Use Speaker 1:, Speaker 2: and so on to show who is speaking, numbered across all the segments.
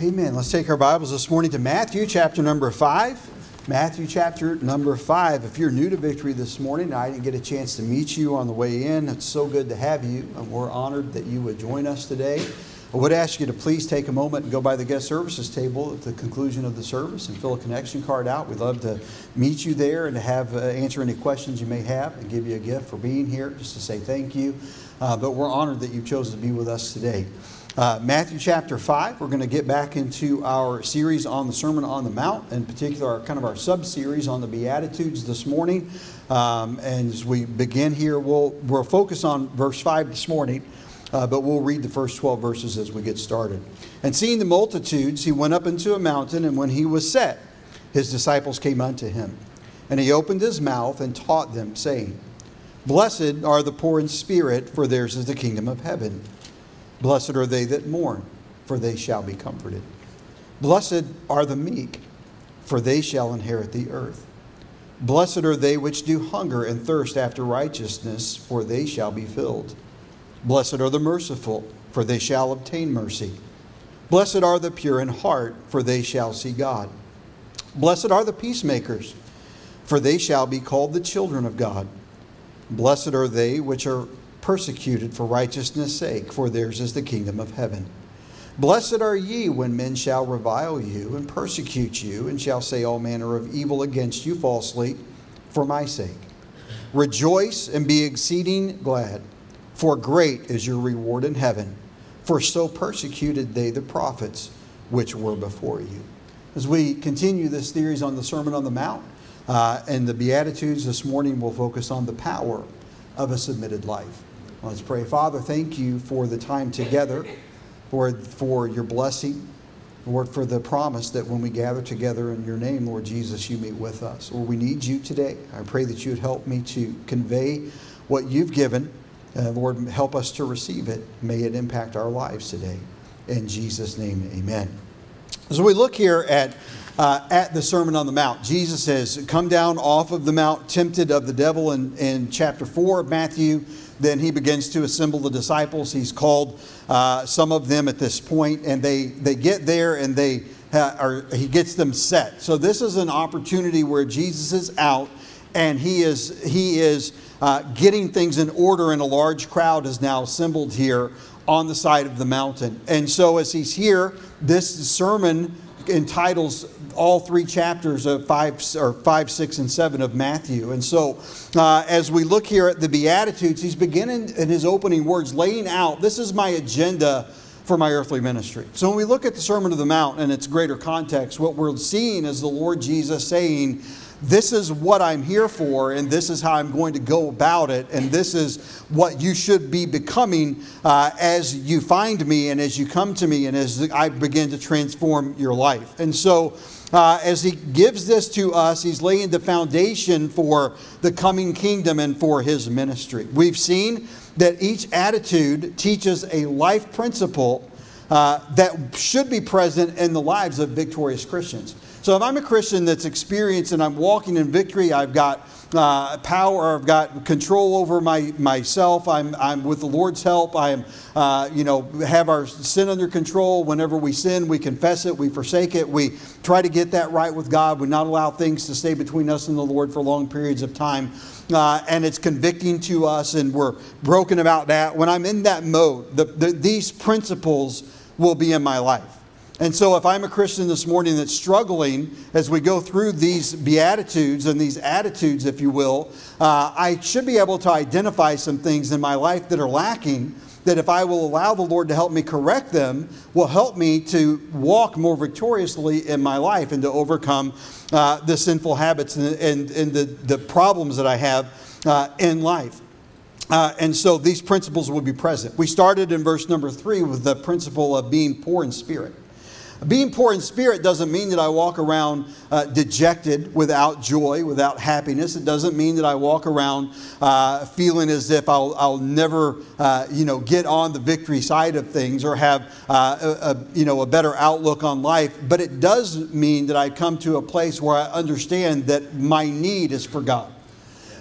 Speaker 1: Amen. Let's take our Bibles this morning to Matthew chapter number 5. Matthew chapter number 5. If you're new to Victory this morning, I didn't get a chance to meet you on the way in. It's so good to have you, and we're honored that you would join us today. I would ask you to please take a moment and go by the guest services table at the conclusion of the service and fill a connection card out. We'd love to meet you there and to have uh, answer any questions you may have and give you a gift for being here, just to say thank you. Uh, but we're honored that you've chosen to be with us today. Uh, Matthew chapter 5, we're going to get back into our series on the Sermon on the Mount, in particular, our, kind of our sub series on the Beatitudes this morning. Um, and as we begin here, we'll, we'll focus on verse 5 this morning, uh, but we'll read the first 12 verses as we get started. And seeing the multitudes, he went up into a mountain, and when he was set, his disciples came unto him. And he opened his mouth and taught them, saying, Blessed are the poor in spirit, for theirs is the kingdom of heaven. Blessed are they that mourn, for they shall be comforted. Blessed are the meek, for they shall inherit the earth. Blessed are they which do hunger and thirst after righteousness, for they shall be filled. Blessed are the merciful, for they shall obtain mercy. Blessed are the pure in heart, for they shall see God. Blessed are the peacemakers, for they shall be called the children of God. Blessed are they which are persecuted for righteousness' sake, for theirs is the kingdom of heaven. Blessed are ye when men shall revile you and persecute you, and shall say all manner of evil against you falsely for my sake. Rejoice and be exceeding glad, for great is your reward in heaven. For so persecuted they the prophets which were before you. As we continue this series on the Sermon on the Mount uh, and the Beatitudes, this morning we'll focus on the power of a submitted life. Let's pray. Father, thank you for the time together, Lord, for your blessing, Lord, for the promise that when we gather together in your name, Lord Jesus, you meet with us. Lord, we need you today. I pray that you would help me to convey what you've given. Uh, Lord, help us to receive it. May it impact our lives today. In Jesus' name, amen. As we look here at uh, at the Sermon on the Mount. Jesus says, come down off of the mount, tempted of the devil in, in chapter 4 of Matthew. Then he begins to assemble the disciples. He's called uh, some of them at this point, and they, they get there and they uh, are, he gets them set. So this is an opportunity where Jesus is out and he is, he is uh, getting things in order, and a large crowd is now assembled here on the side of the mountain. And so as he's here, this sermon entitles all three chapters of five or five, six, and seven of Matthew. And so, uh, as we look here at the Beatitudes, he's beginning in his opening words, laying out this is my agenda for my earthly ministry. So when we look at the Sermon of the Mount and its greater context, what we're seeing is the Lord Jesus saying, this is what I'm here for, and this is how I'm going to go about it, and this is what you should be becoming uh, as you find me and as you come to me and as I begin to transform your life. And so, uh, as he gives this to us, he's laying the foundation for the coming kingdom and for his ministry. We've seen that each attitude teaches a life principle uh, that should be present in the lives of victorious Christians. So if I'm a Christian that's experienced and I'm walking in victory, I've got uh, power, I've got control over my, myself, I'm, I'm with the Lord's help, I'm, uh, you know, have our sin under control. Whenever we sin, we confess it, we forsake it, we try to get that right with God, we not allow things to stay between us and the Lord for long periods of time. Uh, and it's convicting to us, and we're broken about that. When I'm in that mode, the, the, these principles will be in my life. And so, if I'm a Christian this morning that's struggling as we go through these beatitudes and these attitudes, if you will, uh, I should be able to identify some things in my life that are lacking. That if I will allow the Lord to help me correct them, will help me to walk more victoriously in my life and to overcome uh, the sinful habits and, and, and, the, the problems that I have uh, in life. Uh, and so these principles will be present. We started in verse number three with the principle of being poor in spirit. Being poor in spirit doesn't mean that I walk around uh, dejected, without joy, without happiness. It doesn't mean that I walk around uh, feeling as if I'll, I'll never, uh, you know, get on the victory side of things or have, uh, a, a, you know, a better outlook on life. But it does mean that I come to a place where I understand that my need is for God.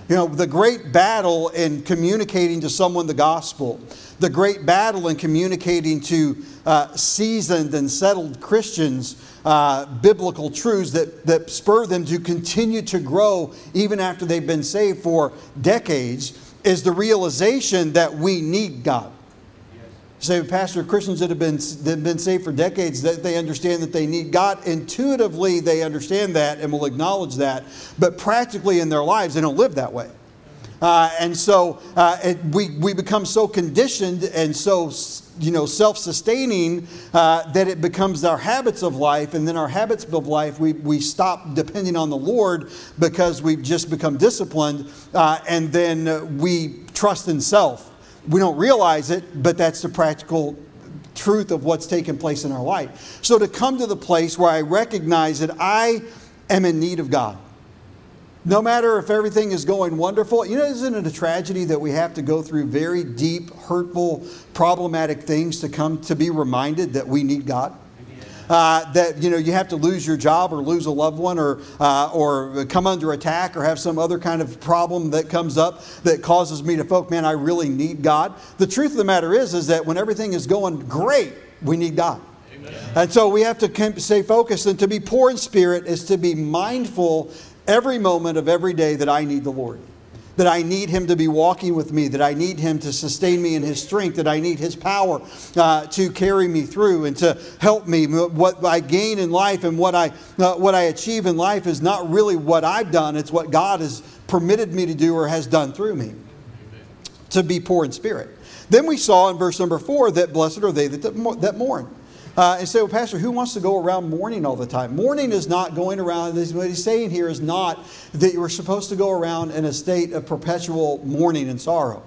Speaker 1: You know, the great battle in communicating to someone the gospel, the great battle in communicating to uh, seasoned and settled Christians uh, biblical truths that, that spur them to continue to grow even after they've been saved for decades is the realization that we need God. Say, Pastor, Christians that have been, that have been saved for decades, that they understand that they need God. Intuitively, they understand that and will acknowledge that. But practically in their lives, they don't live that way. Uh, and so uh, it, we, we become so conditioned and so you know, self-sustaining uh, that it becomes our habits of life. And then our habits of life, we, we stop depending on the Lord because we've just become disciplined. Uh, and then we trust in self we don't realize it, but that's the practical truth of what's taking place in our life. So to come to the place where I recognize that I am in need of God. No matter if everything is going wonderful, you know, isn't it a tragedy that we have to go through very deep, hurtful, problematic things to come to be reminded that we need God? Uh, that you know you have to lose your job or lose a loved one or uh, or come under attack or have some other kind of problem that comes up that causes me to folk, man, I really need God. The truth of the matter is, is that when everything is going great, we need God. And so we have to stay focused, and to be poor in spirit is to be mindful every moment of every day that I need the Lord that I need Him to be walking with me, that I need Him to sustain me in His strength, that I need His power uh, to carry me through and to help me. What I gain in life and what I, uh, what I achieve in life is not really what I've done, it's what God has permitted me to do or has done through me to be poor in spirit. Then we saw in verse number four that blessed are they that, that mourn. Uh, and say, well, Pastor, who wants to go around mourning all the time? Mourning is not going around, what he's saying here is not that you are supposed to go around in a state of perpetual mourning and sorrow.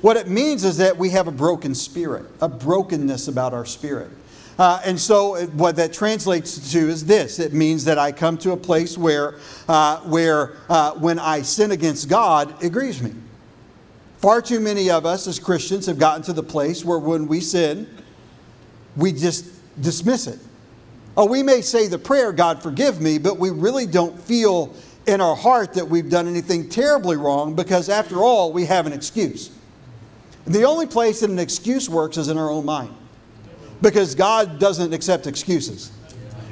Speaker 1: What it means is that we have a broken spirit, a brokenness about our spirit. Uh, and so, it, what that translates to is this it means that I come to a place where, uh, where uh, when I sin against God, it grieves me. Far too many of us as Christians have gotten to the place where when we sin, we just dismiss it. Oh, we may say the prayer, God forgive me, but we really don't feel in our heart that we've done anything terribly wrong because, after all, we have an excuse. The only place that an excuse works is in our own mind because God doesn't accept excuses.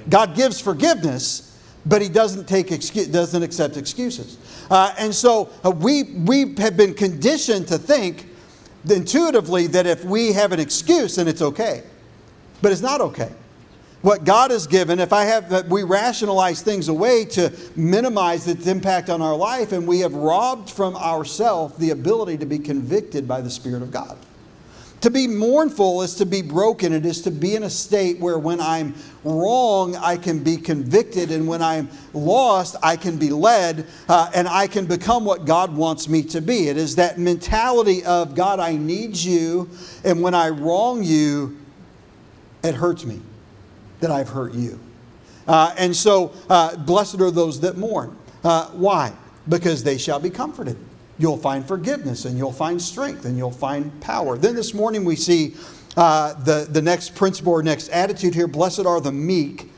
Speaker 1: God gives forgiveness, but He doesn't, take doesn't accept excuses. Uh, and so uh, we, we have been conditioned to think intuitively that if we have an excuse, then it's okay. But it's not okay. What God has given, if I have we rationalize things away to minimize its impact on our life, and we have robbed from ourselves the ability to be convicted by the Spirit of God. To be mournful is to be broken. It is to be in a state where when I'm wrong, I can be convicted, and when I'm lost, I can be led, uh, and I can become what God wants me to be. It is that mentality of God, I need you, and when I wrong you, it hurts me that I've hurt you. Uh, and so, uh, blessed are those that mourn. Uh, why? Because they shall be comforted. You'll find forgiveness and you'll find strength and you'll find power. Then this morning we see uh, the, the next principle or next attitude here blessed are the meek,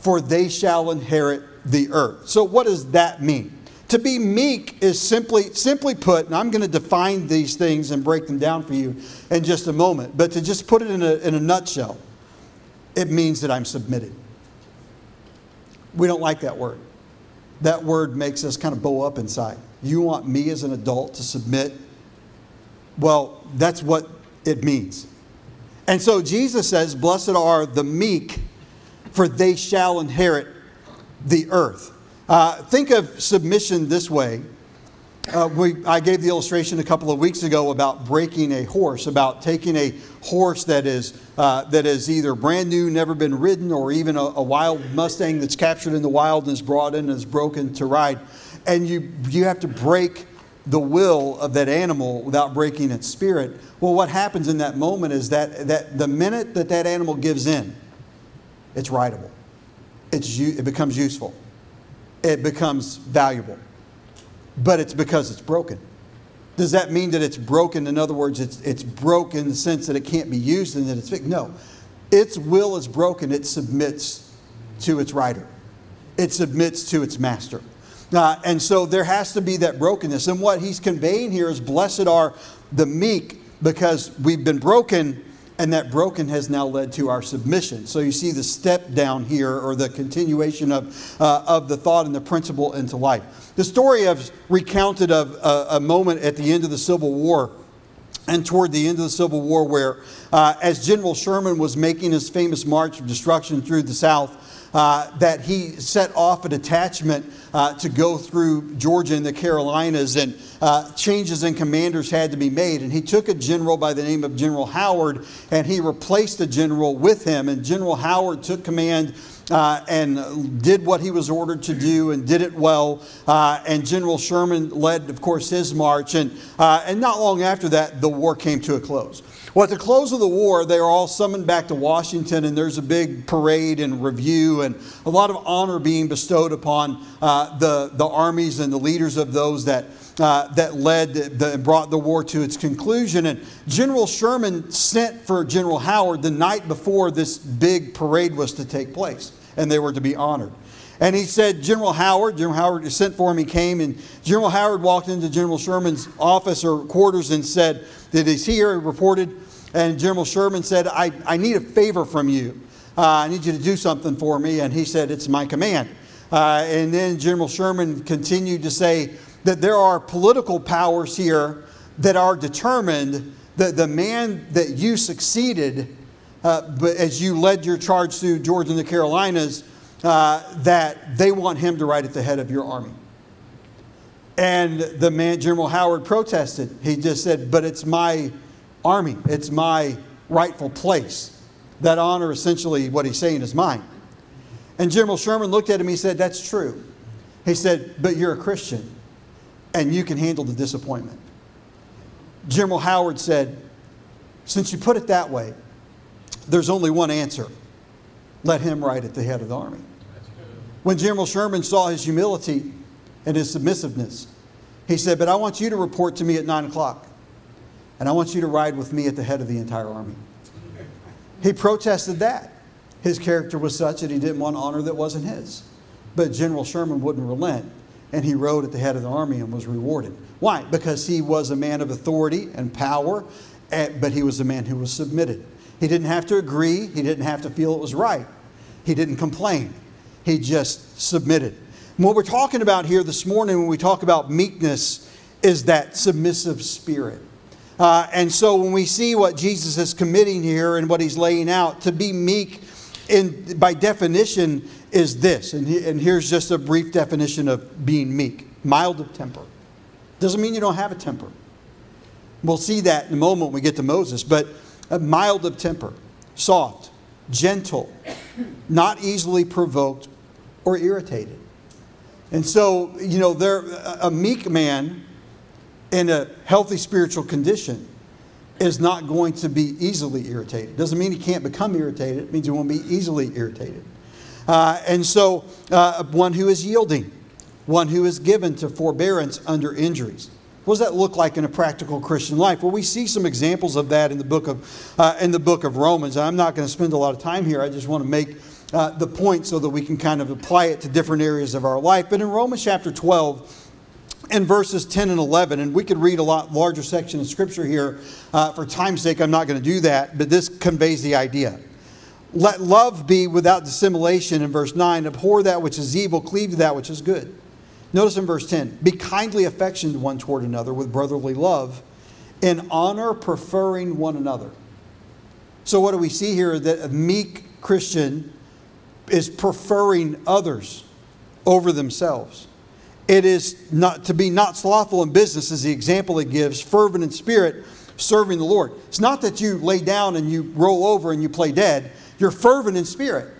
Speaker 1: for they shall inherit the earth. So, what does that mean? To be meek is simply, simply put, and I'm going to define these things and break them down for you in just a moment, but to just put it in a, in a nutshell, it means that I'm submitted. We don't like that word. That word makes us kind of bow up inside. You want me as an adult to submit? Well, that's what it means. And so Jesus says, Blessed are the meek, for they shall inherit the earth. Uh, think of submission this way uh, we, I gave the illustration a couple of weeks ago about breaking a horse, about taking a horse that is, uh, that is either brand new, never been ridden, or even a, a, wild Mustang that's captured in the wild and is brought in and is broken to ride. And you, you have to break the will of that animal without breaking its spirit. Well, what happens in that moment is that, that the minute that that animal gives in, it's rideable. It's, it becomes useful. It becomes valuable but it's because it's broken. Does that mean that it's broken? In other words, it's, it's broken in the sense that it can't be used and that it's fixed? No. Its will is broken, it submits to its rider, it submits to its master. Uh, and so there has to be that brokenness. And what he's conveying here is blessed are the meek because we've been broken and that broken has now led to our submission. So you see the step down here, or the continuation of, uh, of the thought and the principle into life. The story I've recounted of uh, a moment at the end of the Civil War and toward the end of the Civil War, where uh, as General Sherman was making his famous march of destruction through the South, uh, that he set off a detachment uh, to go through Georgia and the Carolinas, and uh, changes in commanders had to be made. And he took a general by the name of General Howard, and he replaced the general with him. And General Howard took command. Uh, and did what he was ordered to do and did it well. Uh, and General Sherman led, of course, his march. And, uh, and not long after that, the war came to a close. Well, at the close of the war, they are all summoned back to Washington, and there's a big parade and review, and a lot of honor being bestowed upon uh, the, the armies and the leaders of those that, uh, that led the, brought the war to its conclusion. And General Sherman sent for General Howard the night before this big parade was to take place, and they were to be honored. And he said, General Howard, General Howard sent for him, he came, and General Howard walked into General Sherman's office or quarters and said that he's here, he reported, and General Sherman said, I, I need a favor from you. Uh, I need you to do something for me. And he said, It's my command. Uh, and then General Sherman continued to say that there are political powers here that are determined that the man that you succeeded uh, but as you led your charge through Georgia and the Carolinas, uh, that they want him to ride at the head of your army. And the man, General Howard, protested. He just said, But it's my army. It's my rightful place. That honor, essentially, what he's saying is mine. And General Sherman looked at him. He said, That's true. He said, But you're a Christian and you can handle the disappointment. General Howard said, Since you put it that way, there's only one answer let him ride at the head of the army. When General Sherman saw his humility and his submissiveness, he said, But I want you to report to me at 9 o'clock and I want you to ride with me at the head of the entire army. He protested that. His character was such that he didn't want honor that wasn't his. But General Sherman wouldn't relent, and he rode at the head of the army and was rewarded. Why? Because he was a man of authority and power, eh, but he was a man who was submitted. He didn't have to agree, he didn't have to feel it was right, he didn't complain, he just submitted. And what we're talking about here this morning when we talk about meekness is that submissive spirit. Uh, and so when we see what Jesus is committing here and what he's laying out, to be meek, in, by definition, is this. And, he, and here's just a brief definition of being meek mild of temper. Doesn't mean you don't have a temper. We'll see that in a moment when we get to Moses. But mild of temper, soft, gentle, not easily provoked or irritated. And so, you know, there, a meek man in a healthy spiritual condition is not going to be easily irritated. Doesn't mean he can't become irritated, it means he won't be easily irritated. Uh, and so, uh, one who is yielding, one who is given to forbearance under injuries. What does that look like in a practical Christian life? Well, we see some examples of that in the book of, uh, in the book of Romans. I'm not going to spend a lot of time here. I just want to make uh, the point so that we can kind of apply it to different areas of our life. But in Romans chapter 12, in verses 10 and 11, and we could read a lot larger section of scripture here. Uh, for time's sake, I'm not going to do that, but this conveys the idea. Let love be without dissimulation in verse 9. Abhor that which is evil, cleave to that which is good. Notice in verse 10 be kindly affectioned one toward another with brotherly love, in honor preferring one another. So, what do we see here? That a meek Christian is preferring others over themselves. It is not to be not slothful in business, as the example it gives, fervent in spirit, serving the Lord. It's not that you lay down and you roll over and you play dead. You're fervent in spirit,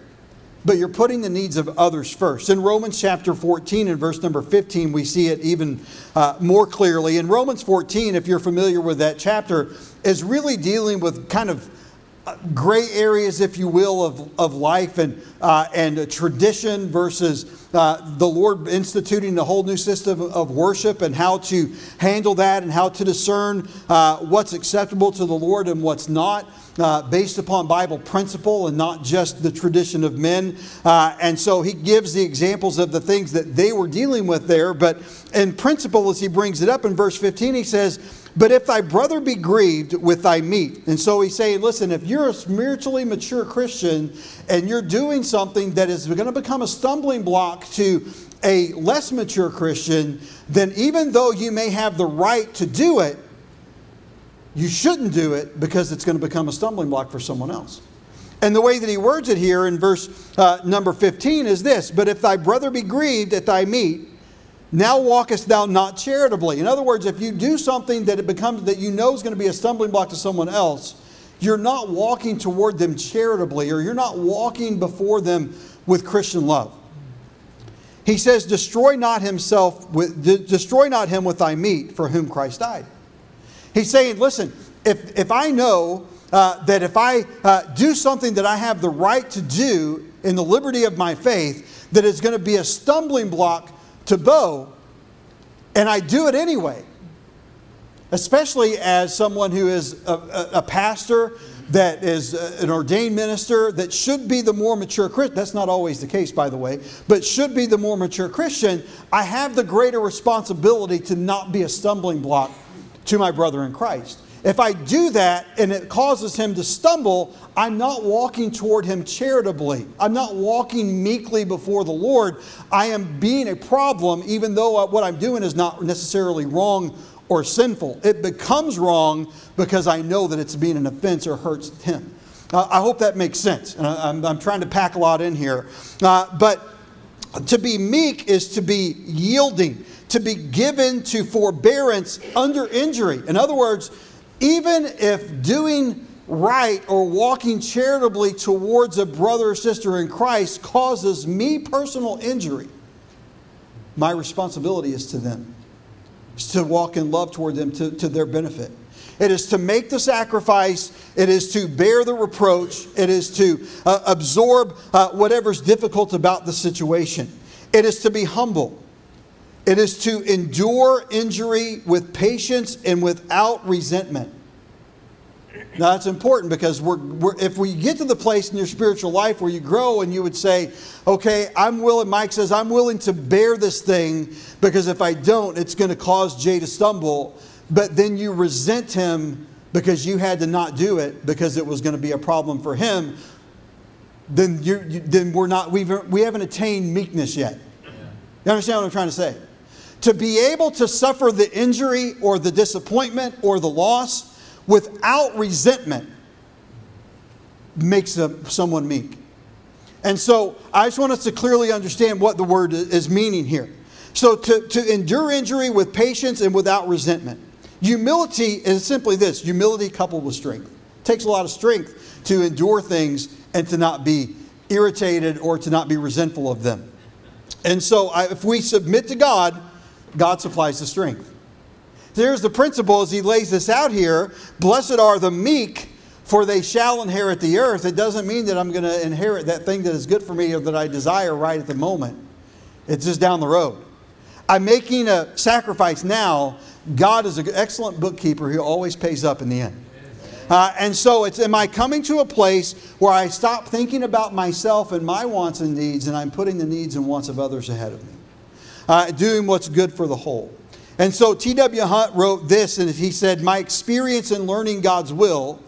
Speaker 1: but you're putting the needs of others first. In Romans chapter 14 and verse number 15, we see it even uh, more clearly. In Romans 14, if you're familiar with that chapter, is really dealing with kind of uh, gray areas, if you will, of, of life and, uh, and tradition versus uh, the Lord instituting a whole new system of worship and how to handle that and how to discern uh, what's acceptable to the Lord and what's not. Uh, based upon Bible principle and not just the tradition of men. Uh, and so he gives the examples of the things that they were dealing with there. But in principle, as he brings it up in verse 15, he says, But if thy brother be grieved with thy meat. And so he's saying, listen, if you're a spiritually mature Christian and you're doing something that is going to become a stumbling block to a less mature Christian, then even though you may have the right to do it, you shouldn't do it because it's going to become a stumbling block for someone else. And the way that he words it here in verse uh, number 15 is this But if thy brother be grieved at thy meat, now walkest thou not charitably. In other words, if you do something that it becomes that you know is going to be a stumbling block to someone else, you're not walking toward them charitably, or you're not walking before them with Christian love. He says, Destroy not himself with destroy not him with thy meat for whom Christ died. He's saying, listen, if, if I know uh, that if I uh, do something that I have the right to do in the liberty of my faith, that is going to be a stumbling block to Bo, and I do it anyway, especially as someone who is a, a, a pastor that is uh, an ordained minister that should be the more mature Christian. That's not always the case, by the way, but should be the more mature Christian. I have the greater responsibility to not be a stumbling block to my brother in Christ. If I do that and it causes him to stumble, I'm not walking toward him charitably. I'm not walking meekly before the Lord. I am being a problem, even though what I'm doing is not necessarily wrong or sinful. It becomes wrong because I know that it's being an offense or hurts him. Uh, I hope that makes sense. I'm, I'm, trying to pack a lot in here. Uh, but to be meek is to be yielding to be given to forbearance under injury. In other words, even if doing right or walking charitably towards a brother or sister in Christ causes me personal injury, my responsibility is to them. To walk in love toward them to, to their benefit. It is to make the sacrifice. It is to bear the reproach. It is to uh, absorb uh, whatever's difficult about the situation. It is to be humble. It is to endure injury with patience and without resentment. Now, that's important because we're, we're, if we get to the place in your spiritual life where you grow and you would say, okay, I'm willing, Mike says, I'm willing to bear this thing because if I don't, it's going to cause Jay to stumble. But then you resent him because you had to not do it because it was going to be a problem for him. Then, you, then we're not, we've, we haven't attained meekness yet. You understand what I'm trying to say? To be able to suffer the injury or the disappointment or the loss without resentment makes a, someone meek. And so I just want us to clearly understand what the word is meaning here. So to, to endure injury with patience and without resentment. Humility is simply this humility coupled with strength. It takes a lot of strength to endure things and to not be irritated or to not be resentful of them. And so I, if we submit to God, God supplies the strength. There's the principle as he lays this out here Blessed are the meek, for they shall inherit the earth. It doesn't mean that I'm going to inherit that thing that is good for me or that I desire right at the moment. It's just down the road. I'm making a sacrifice now. God is an excellent bookkeeper who always pays up in the end. Uh, and so it's am I coming to a place where I stop thinking about myself and my wants and needs and I'm putting the needs and wants of others ahead of me? Uh, doing what's good for the whole. And so T.W. Hunt wrote this, and he said, My experience in learning God's will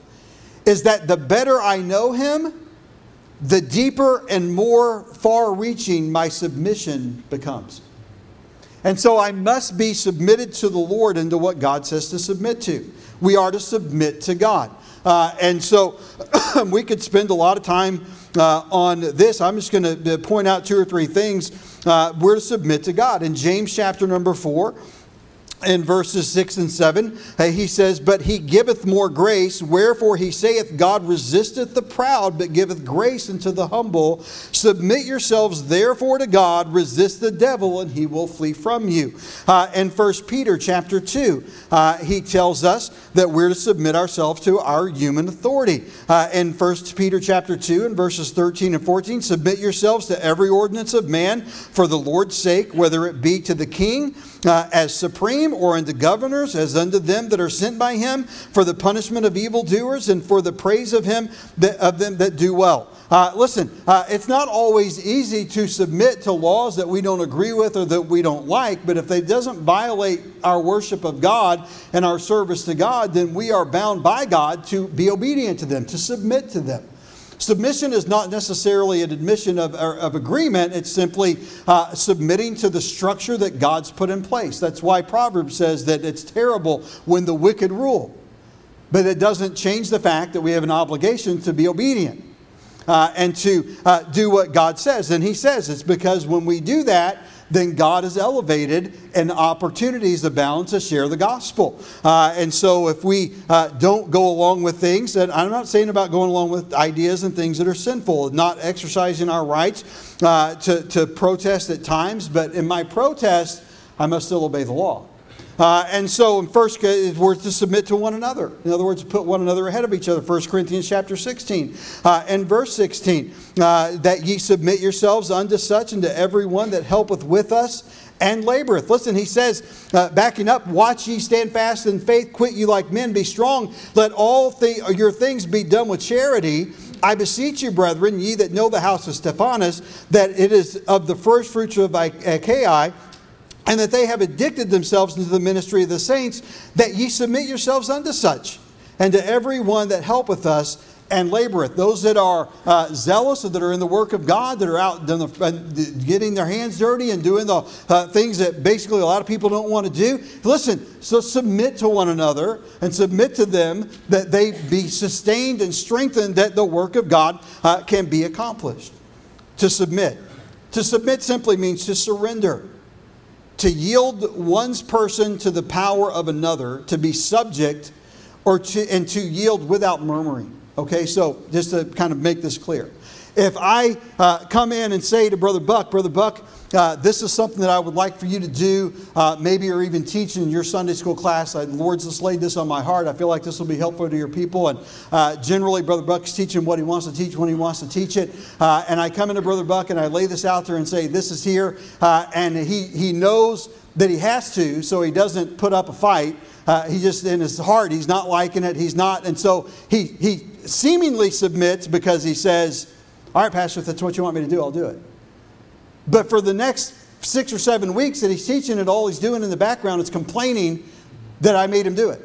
Speaker 1: is that the better I know Him, the deeper and more far reaching my submission becomes. And so I must be submitted to the Lord and to what God says to submit to. We are to submit to God. Uh, and so we could spend a lot of time uh, on this. I'm just going to point out two or three things. Uh, we're to submit to God. In James chapter number 4, in verses 6 and 7, uh, he says, But he giveth more grace, wherefore he saith, God resisteth the proud, but giveth grace unto the humble. Submit yourselves therefore to God, resist the devil, and he will flee from you. Uh, in 1 Peter chapter 2, uh, he tells us that we're to submit ourselves to our human authority. Uh, in 1 Peter chapter 2, and verses 13 and 14, submit yourselves to every ordinance of man for the Lord's sake, whether it be to the king uh, as supreme, or unto governors, as unto them that are sent by him, for the punishment of evildoers and for the praise of him that, of them that do well. Uh, listen, uh, it's not always easy to submit to laws that we don't agree with or that we don't like, but if it doesn't violate our worship of God and our service to God, then we are bound by God to be obedient to them, to submit to them. Submission is not necessarily an admission of, of agreement, it's simply uh, submitting to the structure that God's put in place. That's why Proverbs says that it's terrible when the wicked rule. But it doesn't change the fact that we have an obligation to be obedient. Uh, and to uh, do what God says. And He says it's because when we do that, then God is elevated and opportunities abound to share the gospel. Uh, and so if we uh, don't go along with things, and I'm not saying about going along with ideas and things that are sinful, not exercising our rights uh, to, to protest at times, but in my protest, I must still obey the law. Uh, and so in first we're to submit to one another. In other words, put one another ahead of each other. 1 Corinthians chapter 16 uh, and verse 16. Uh, that ye submit yourselves unto such and to every one that helpeth with us and laboreth. Listen, he says, uh, backing up, watch ye stand fast in faith, quit you like men, be strong. Let all th- your things be done with charity. I beseech you, brethren, ye that know the house of Stephanas, that it is of the first fruits of Achaia and that they have addicted themselves into the ministry of the saints, that ye submit yourselves unto such, and to every one that helpeth us and laboreth. Those that are uh, zealous, that are in the work of God, that are out getting their hands dirty and doing the uh, things that basically a lot of people don't want to do. Listen, so submit to one another and submit to them that they be sustained and strengthened, that the work of God uh, can be accomplished. To submit. To submit simply means to surrender to yield one's person to the power of another, to be subject, or to, and to yield without murmuring. Okay, so just to kind of make this clear. If I uh, come in and say to Brother Buck, Brother Buck, uh, this is something that I would like for you to do, uh, maybe or even teach in your Sunday school class. The Lord's just laid this on my heart. I feel like this will be helpful to your people. And uh, generally, Brother Buck's teaching what he wants to teach when he wants to teach it. Uh, and I come into Brother Buck and I lay this out there and say, This is here. Uh, and he, he knows that he has to, so he doesn't put up a fight. Uh, he just in his heart he's not liking it he's not and so he he seemingly submits because he says all right pastor if that's what you want me to do i'll do it but for the next six or seven weeks that he's teaching it, all he's doing in the background is complaining that I made him do it.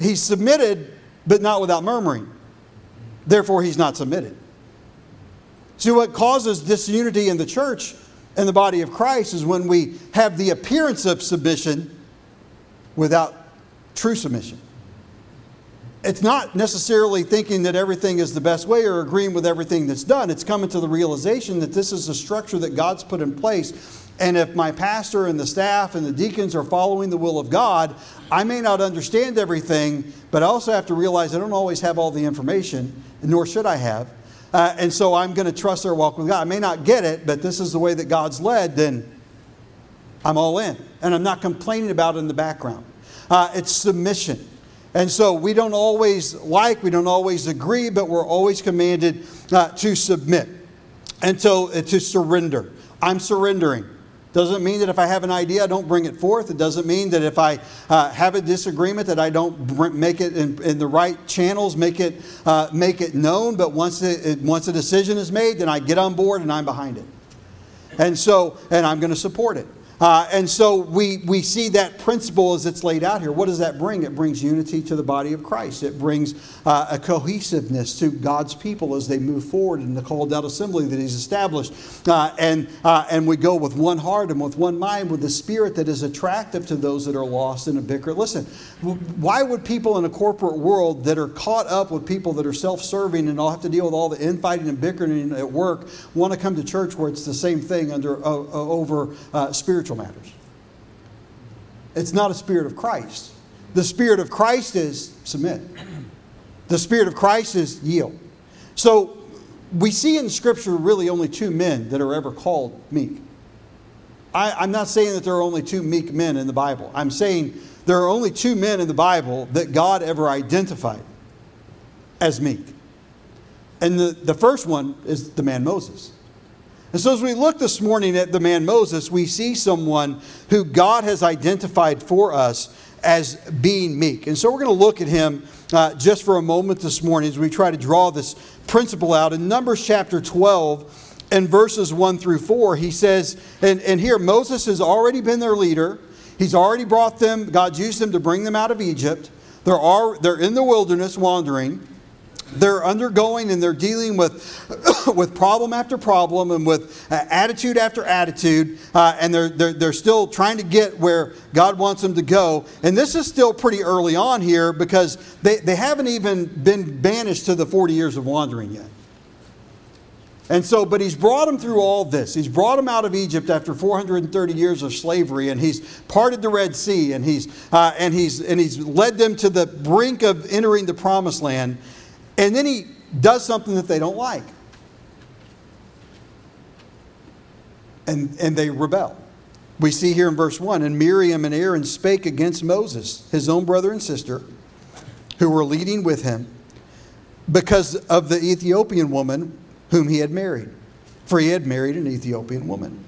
Speaker 1: He's submitted, but not without murmuring. Therefore, he's not submitted. See, what causes disunity in the church and the body of Christ is when we have the appearance of submission without true submission it's not necessarily thinking that everything is the best way or agreeing with everything that's done. It's coming to the realization that this is a structure that God's put in place. And if my pastor and the staff and the deacons are following the will of God, I may not understand everything, but I also have to realize I don't always have all the information, nor should I have. Uh, and so I'm going to trust their walk with God. I may not get it, but this is the way that God's led, then I'm all in. And I'm not complaining about it in the background. Uh, it's submission. And so we don't always like, we don't always agree, but we're always commanded uh, to submit and so uh, to surrender. I'm surrendering. Doesn't mean that if I have an idea, I don't bring it forth. It doesn't mean that if I uh, have a disagreement, that I don't bring, make it in, in, the right channels, make it uh, make it known. But once it, it, once a decision is made, then I get on board and I'm behind it. And so, and I'm going to support it. Uh, and so we, we see that principle as it's laid out here. What does that bring? It brings unity to the body of Christ. It brings uh, a cohesiveness to God's people as they move forward in the called out assembly that He's established. Uh, and, uh, and we go with one heart and with one mind, with the spirit that is attractive to those that are lost in a bicker. Listen, why would people in a corporate world that are caught up with people that are self serving and all have to deal with all the infighting and bickering at work want to come to church where it's the same thing under, uh, uh, over spiritual? Spiritual matters. It's not a spirit of Christ. The spirit of Christ is submit. The spirit of Christ is yield. So we see in Scripture really only two men that are ever called meek. I, am not saying that there are only two meek men in the Bible. I'm saying there are only two men in the Bible that God ever identified as meek. And the, the first one is the man Moses. And so, as we look this morning at the man Moses, we see someone who God has identified for us as being meek. And so, we're going to look at him uh, just for a moment this morning as we try to draw this principle out. In Numbers chapter 12 and verses 1 through 4, he says, and, and here Moses has already been their leader, he's already brought them, God's used them to bring them out of Egypt. They're, all, they're in the wilderness wandering they're undergoing and they're dealing with, with problem after problem and with uh, attitude after attitude, uh, and they're, they're, they're still trying to get where God wants them to go. And this is still pretty early on here because they, they haven't even been banished to the 40 years of wandering yet. And so, but he's brought them through all this. He's brought them out of Egypt after 430 years of slavery, and he's parted the Red Sea, and he's, uh, and he's, and he's led them to the brink of entering the promised land. And then he does something that they don't like. And, and they rebel. We see here in verse 1 And Miriam and Aaron spake against Moses, his own brother and sister, who were leading with him, because of the Ethiopian woman whom he had married. For he had married an Ethiopian woman.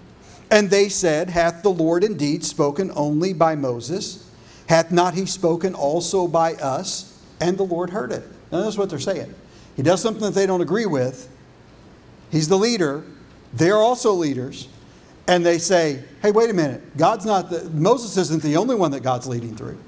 Speaker 1: And they said, Hath the Lord indeed spoken only by Moses? Hath not he spoken also by us? And the Lord heard it. Now, that's what they're saying. He does something that they don't agree with. He's the leader. They're also leaders. And they say, hey, wait a minute. God's not the, Moses isn't the only one that God's leading through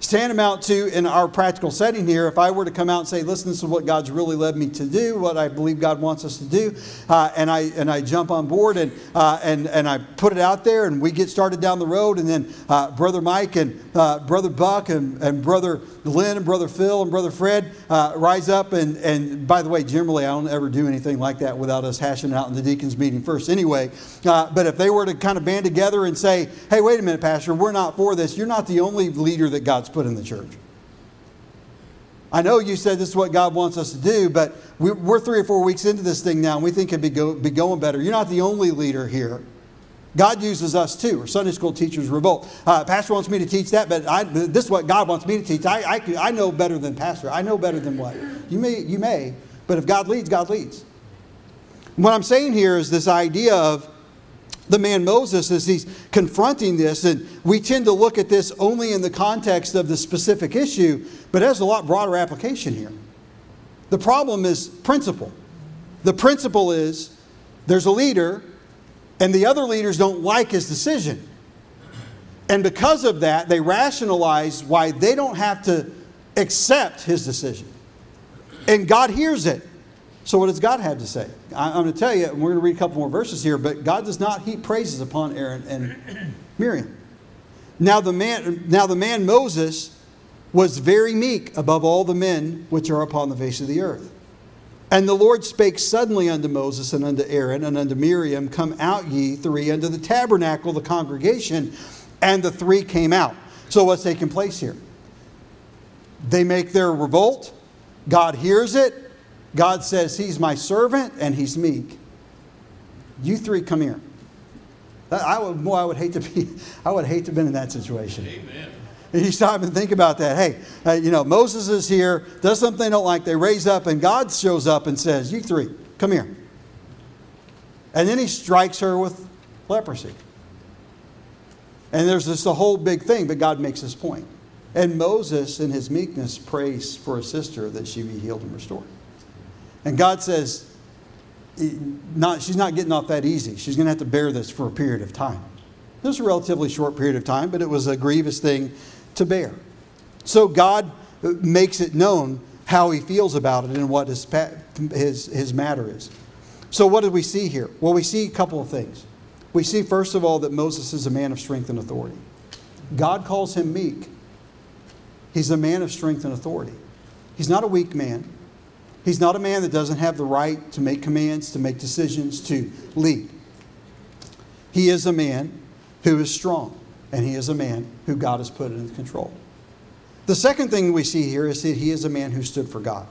Speaker 1: tantamount to in our practical setting here if i were to come out and say listen this is what god's really led me to do what i believe god wants us to do uh, and i and i jump on board and uh, and and i put it out there and we get started down the road and then uh, brother mike and uh, brother buck and, and brother lynn and brother phil and brother fred uh, rise up and and by the way generally i don't ever do anything like that without us hashing out in the deacons meeting first anyway uh, but if they were to kind of band together and say hey wait a minute pastor we're not for this. You're not the only leader that god's put in the church. I know you said this is what God wants us to do, but we're three or four weeks into this thing now, and we think it'd be, go, be going better. You're not the only leader here. God uses us too. Or Sunday school teachers revolt. Uh, pastor wants me to teach that, but I, this is what God wants me to teach. I, I, I know better than pastor. I know better than what you may. You may, but if God leads, God leads. What I'm saying here is this idea of the man Moses as he's confronting this. And we tend to look at this only in the context of the specific issue, but it has a lot broader application here. The problem is principle. The principle is there's a leader, and the other leaders don't like his decision. And because of that, they rationalize why they don't have to accept his decision. And God hears it. So, what does God have to say? I, am going to tell you, and we're going to read a couple more verses here, but God does not heap praises upon Aaron and Miriam. Now the man, now the man Moses was very meek above all the men which are upon the face of the earth. And the Lord spake suddenly unto Moses and unto Aaron and unto Miriam, Come out ye three unto the tabernacle, the congregation. And the three came out. So what's taking place here? They make their revolt. God hears it. God says, He's my servant and He's meek. You three come here. I would, boy, I would hate to be, I would hate to have been in that situation. Amen. And you stop and think about that. Hey, uh, you know, Moses is here, does something they don't like, they raise up, and God shows up and says, You three, come here. And then he strikes her with leprosy. And there's this the whole big thing, but God makes his point. And Moses, in his meekness, prays for his sister that she be healed and restored. And God says, not, she's not getting off that easy. She's going to have to bear this for a period of time. This was a relatively short period of time, but it was a grievous thing to bear. So God uh, makes it known how he feels about it and what his, his, his matter is. So, what do we see here? Well, we see a couple of things. We see, first of all, that Moses is a man of strength and authority. God calls him meek. He's a man of strength and authority. He's not a weak man. He's not a man that doesn't have the right to make commands, to make decisions, to lead. He is a man who is strong. and he is a man who God has put in control. The second thing we see here is that he is a man who stood for God.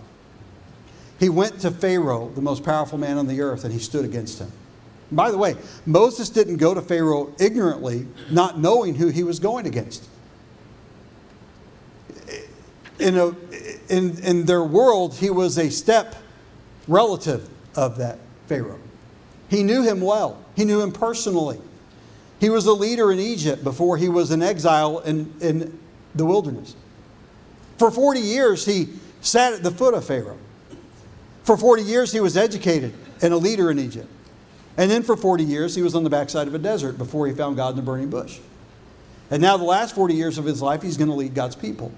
Speaker 1: He went to Pharaoh, the most powerful man on the earth, and he stood against him. By the way, Moses didn't go to Pharaoh ignorantly, not knowing who he was going against. In, a, in, in their world, he was a step relative of that Pharaoh. He knew him well, he knew him personally. He was a leader in Egypt before he was an exile in, in the wilderness. For 40 years, he sat at the foot of Pharaoh. For 40 years, he was educated and a leader in Egypt. And then for 40 years, he was on the backside of a desert before he found God in the burning bush. And now, the last 40 years of his life, he's going to lead God's people.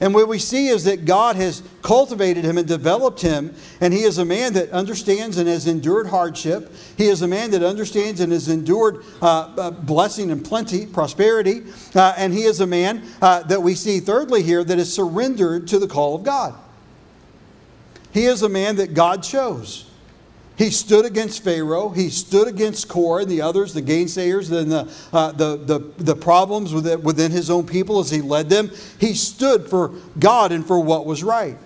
Speaker 1: And what we see is that God has cultivated him and developed him, and he is a man that understands and has endured hardship. He is a man that understands and has endured uh, uh, blessing and plenty, prosperity. Uh, and he is a man uh, that we see, thirdly, here, that is surrendered to the call of God. He is a man that God chose. He stood against Pharaoh. He stood against Korah and the others, the gainsayers, and the, uh, the, the, the problems within his own people as he led them. He stood for God and for what was right.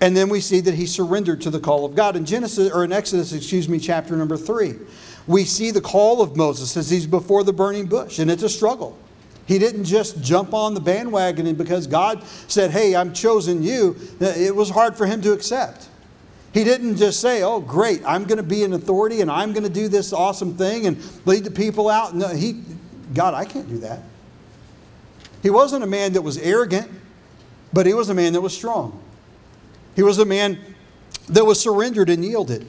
Speaker 1: And then we see that he surrendered to the call of God. In Genesis, or in Exodus, excuse me, chapter number three, we see the call of Moses as he's before the burning bush, and it's a struggle. He didn't just jump on the bandwagon and because God said, Hey, I'm chosen you, it was hard for him to accept. He didn't just say, Oh, great, I'm going to be an authority and I'm going to do this awesome thing and lead the people out. No, he, God, I can't do that. He wasn't a man that was arrogant, but he was a man that was strong. He was a man that was surrendered and yielded.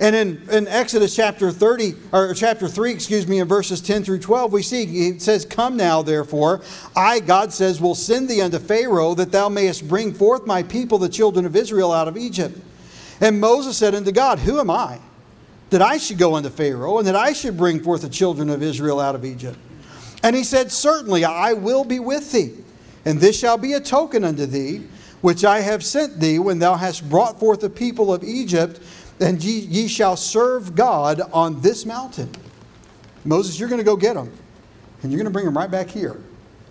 Speaker 1: And in, in Exodus chapter 30, or chapter 3, excuse me, in verses 10 through 12, we see it says, Come now, therefore, I, God says, will send thee unto Pharaoh, that thou mayest bring forth my people, the children of Israel, out of Egypt. And Moses said unto God, Who am I that I should go unto Pharaoh and that I should bring forth the children of Israel out of Egypt? And he said, Certainly I will be with thee, and this shall be a token unto thee, which I have sent thee when thou hast brought forth the people of Egypt, and ye, ye shall serve God on this mountain. Moses, you're going to go get them, and you're going to bring them right back here,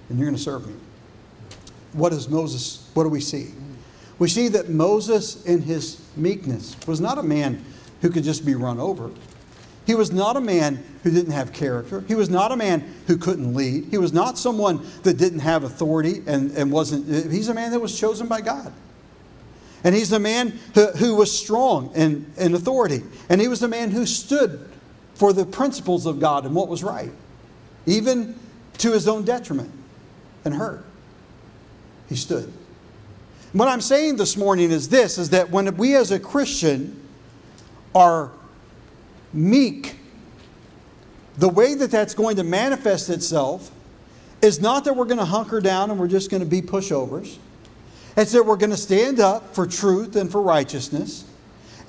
Speaker 1: and you're going to serve me. What is Moses? What do we see? We see that Moses, in his meekness, was not a man who could just be run over. He was not a man who didn't have character. He was not a man who couldn't lead. He was not someone that didn't have authority and, and wasn't. He's a man that was chosen by God. And he's a man who, who was strong in, in authority. And he was a man who stood for the principles of God and what was right, even to his own detriment and hurt. He stood. What I'm saying this morning is this is that when we as a Christian are meek, the way that that's going to manifest itself is not that we're going to hunker down and we're just going to be pushovers. It's that we're going to stand up for truth and for righteousness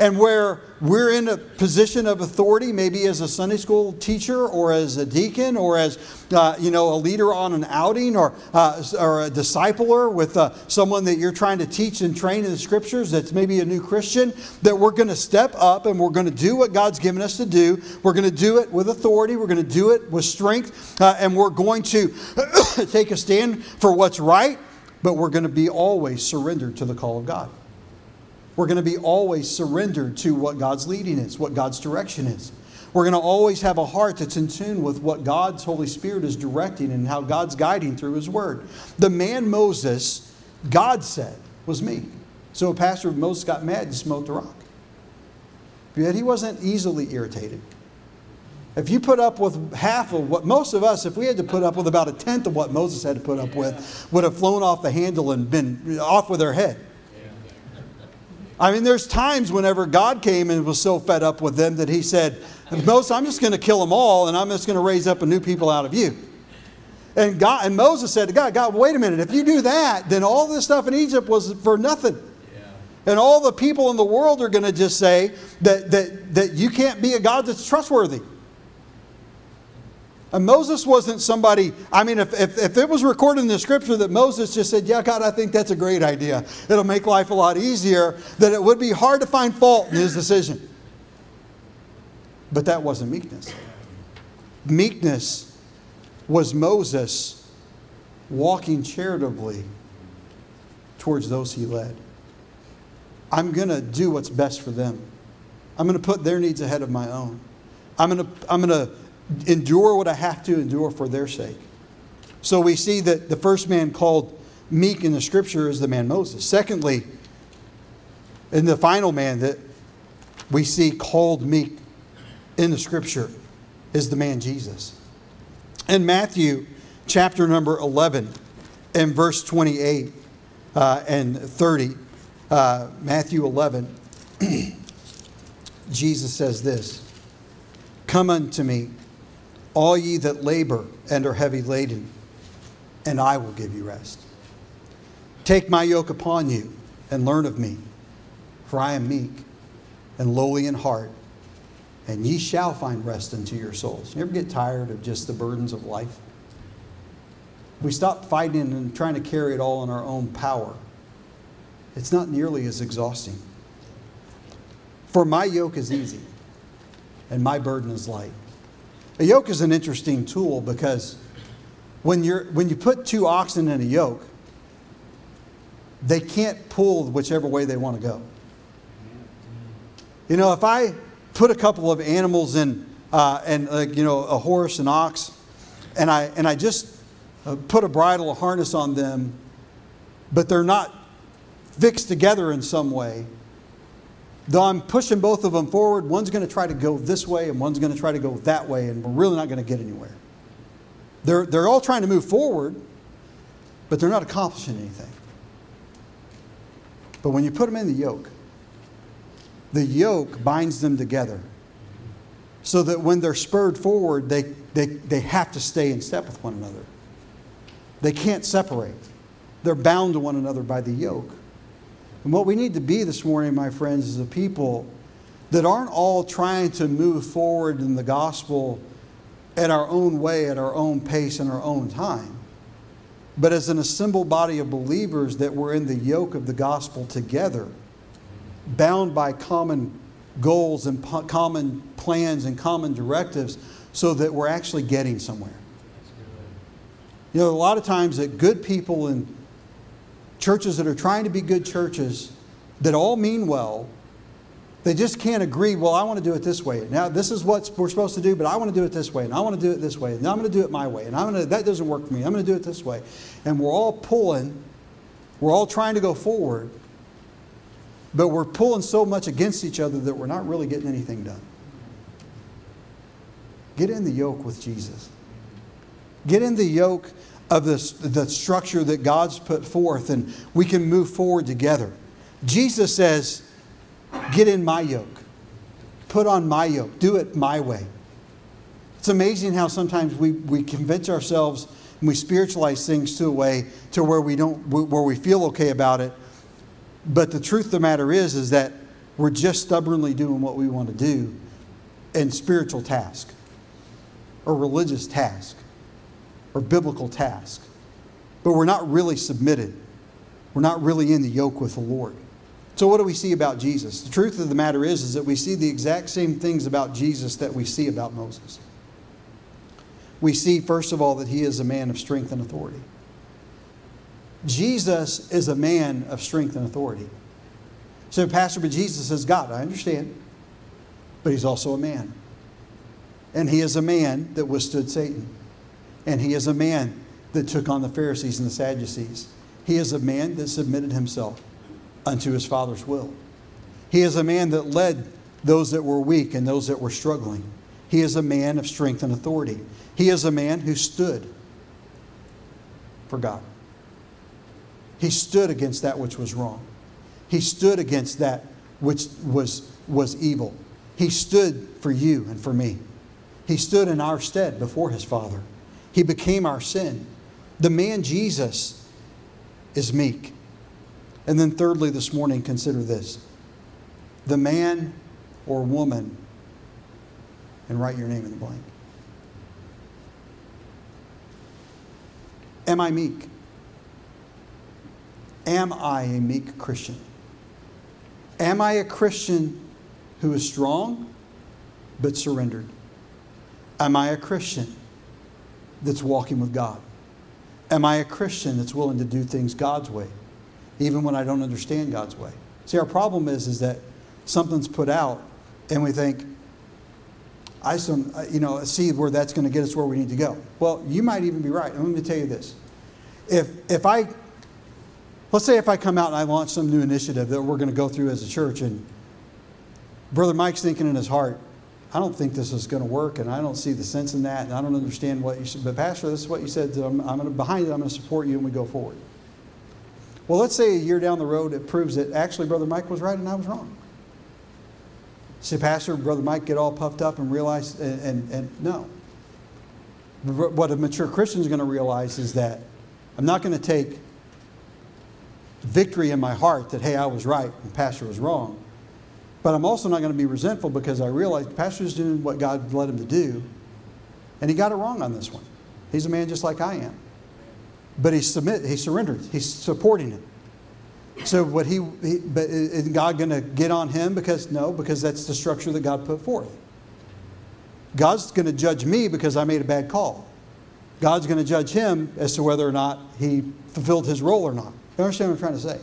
Speaker 1: and where we're in a position of authority, maybe as a Sunday school teacher or as a deacon or as uh, you know a leader on an outing or, uh, or a discipler with uh, someone that you're trying to teach and train in the scriptures that's maybe a new Christian, that we're going to step up and we're going to do what God's given us to do. We're going to do it with authority. We're going to do it with strength, uh, and we're going to take a stand for what's right. But we're going to be always surrendered to the call of God. We're going to be always surrendered to what God's leading is, what God's direction is. We're going to always have a heart that's in tune with what God's Holy Spirit is directing and how God's guiding through His Word. The man Moses, God said, was me. So a pastor of Moses got mad and smote the rock. Yet he wasn't easily irritated. If you put up with half of what most of us, if we had to put up with about a tenth of what Moses had to put up with, would have flown off the handle and been off with their head. I mean, there's times whenever God came and was so fed up with them that he said, Moses, I'm just going to kill them all and I'm just going to raise up a new people out of you. And, God, and Moses said to God, God, wait a minute, if you do that, then all this stuff in Egypt was for nothing. Yeah. And all the people in the world are going to just say that, that, that you can't be a God that's trustworthy. And Moses wasn't somebody, I mean, if, if, if, it was recorded in the scripture that Moses just said, Yeah, God, I think that's a great idea, it'll make life a lot easier, then it would be hard to find fault in his decision. But that wasn't meekness. Meekness was Moses walking charitably towards those he led. I'm going to do what's best for them. I'm going to put their needs ahead of my own. I'm going to, I'm going to endure what I have to endure for their sake. So we see that the first man called meek in the scripture is the man Moses. Secondly, in the final man that we see called meek in the scripture is the man Jesus. In Matthew chapter number 11 and verse 28 uh, and 30, uh, Matthew 11, Jesus says this Come unto me, all ye that labor and are heavy laden, and I will give you rest. Take my yoke upon you and learn of me, for I am meek and lowly in heart, and ye shall find rest unto your souls. You ever get tired of just the burdens of life? We stop fighting and trying to carry it all in our own power. It's not nearly as exhausting. For my yoke is easy and my burden is light. A yoke is an interesting tool because when, you're, when you put two oxen in a yoke, they can't pull whichever way they want to go. You know, if I put a couple of animals in, uh, and uh, you know, a horse, an ox, and I and I just uh, put a bridle, a harness on them, but they're not fixed together in some way. Though I'm pushing both of them forward, one's going to try to go this way and one's going to try to go that way, and we're really not going to get anywhere. They're, they're all trying to move forward, but they're not accomplishing anything. But when you put them in the yoke, the yoke binds them together so that when they're spurred forward, they, they, they have to stay in step with one another. They can't separate, they're bound to one another by the yoke. And what we need to be this morning, my friends, is a people that aren't all trying to move forward in the gospel at our own way, at our own pace, in our own time, but as an assembled body of believers that we're in the yoke of the gospel together bound by common goals and po- common plans and common directives so that we're actually getting somewhere. You know, a lot of times that good people in churches that are trying to be good churches that all mean well, they just can't agree, well, I want to do it this way. Now, this is what we're supposed to do, but I want to do it this way, and I want to do it this way, and I'm going to do it my way, and I'm going to, that doesn't work for me. I'm going to do it this way. And we're all pulling, we're all trying to go forward, but we're pulling so much against each other that we're not really getting anything done. Get in the yoke with Jesus. Get in the yoke of this, the structure that God's put forth, and we can move forward together. Jesus says, Get in my yoke. Put on my yoke. Do it my way. It's amazing how sometimes we, we convince ourselves and we spiritualize things to a way to where we don't where we feel okay about it but the truth of the matter is, is that we're just stubbornly doing what we want to do in spiritual task or religious task or biblical task. But we're not really submitted. We're not really in the yoke with the Lord. So what do we see about Jesus? The truth of the matter is, is that we see the exact same things about Jesus that we see about Moses. We see, first of all, that he is a man of strength and authority. Jesus is a man of strength and authority. So, Pastor, but Jesus is God. I understand. But he's also a man. And he is a man that withstood Satan. And he is a man that took on the Pharisees and the Sadducees. He is a man that submitted himself unto his Father's will. He is a man that led those that were weak and those that were struggling. He is a man of strength and authority. He is a man who stood for God. He stood against that which was wrong. He stood against that which was, was evil. He stood for you and for me. He stood in our stead before his Father. He became our sin. The man Jesus is meek. And then, thirdly, this morning, consider this the man or woman, and write your name in the blank. Am I meek? Am I a meek Christian? Am I a Christian who is strong but surrendered? Am I a Christian that's walking with God? Am I a Christian that's willing to do things God's way, even when I don't understand God's way? See, our problem is, is that something's put out and we think, I some, uh, you know, see where that's going to get us where we need to go. Well, you might even be right. let me tell you this. If, if I, let's say if I come out and I launch some new initiative that we're going to go through as a church and Brother Mike's thinking in his heart, I don't think this is going to work, and I don't see the sense in that, and I don't understand what you said. But Pastor, this is what you said. I'm, I'm to, behind it. I'm going to support you, and we go forward. Well, let's say a year down the road, it proves that actually Brother Mike was right and I was wrong. See, Pastor, Brother Mike get all puffed up and realize, and, and, and no. What a mature Christian is going to realize is that I'm not going to take victory in my heart that, hey, I was right and Pastor was wrong. But I'm also not going to be resentful because I realize the Pastor's doing what God led him to do, and he got it wrong on this one. He's a man just like I am. But he submit, he surrendered. He's supporting it. So what he, he but is God going to get on him because no, because that's the structure that God put forth. God's going to judge me because I made a bad call. God's going to judge him as to whether or not he fulfilled his role or not. You understand what I'm trying to say?